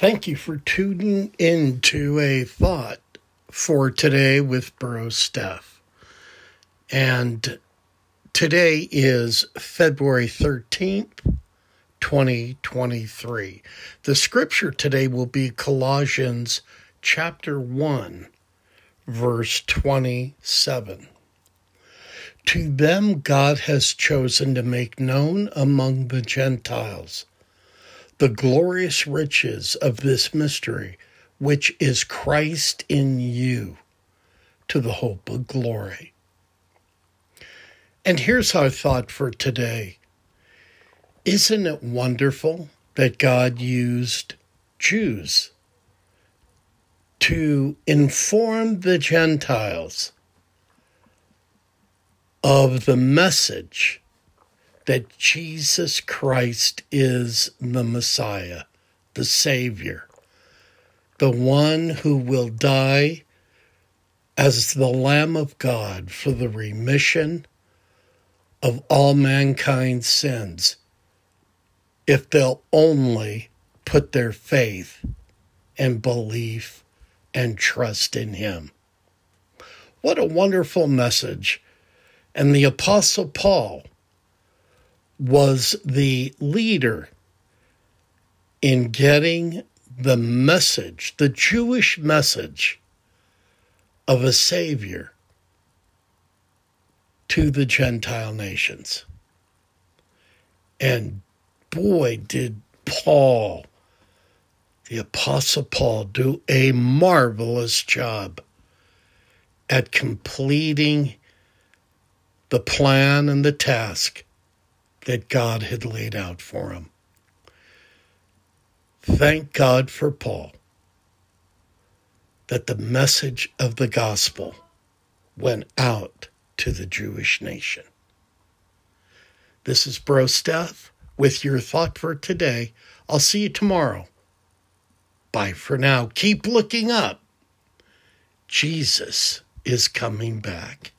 Thank you for tuning in to a thought for today with Bro Steph. And today is February 13th, 2023. The scripture today will be Colossians chapter 1, verse 27. To them God has chosen to make known among the Gentiles the glorious riches of this mystery, which is Christ in you, to the hope of glory. And here's our thought for today Isn't it wonderful that God used Jews to inform the Gentiles of the message that Jesus Christ is the Messiah, the Savior, the one who will die as the Lamb of God for the remission of all mankind's sins if they'll only put their faith and belief and trust in Him. What a wonderful message. And the Apostle Paul was the leader in getting the message, the Jewish message of a Savior to the Gentile nations. And boy, did Paul, the Apostle Paul, do a marvelous job at completing the plan and the task that God had laid out for him. Thank God for Paul that the message of the gospel went out to the Jewish nation. This is Bro Steph with your thought for today. I'll see you tomorrow. Bye for now. Keep looking up. Jesus is coming back.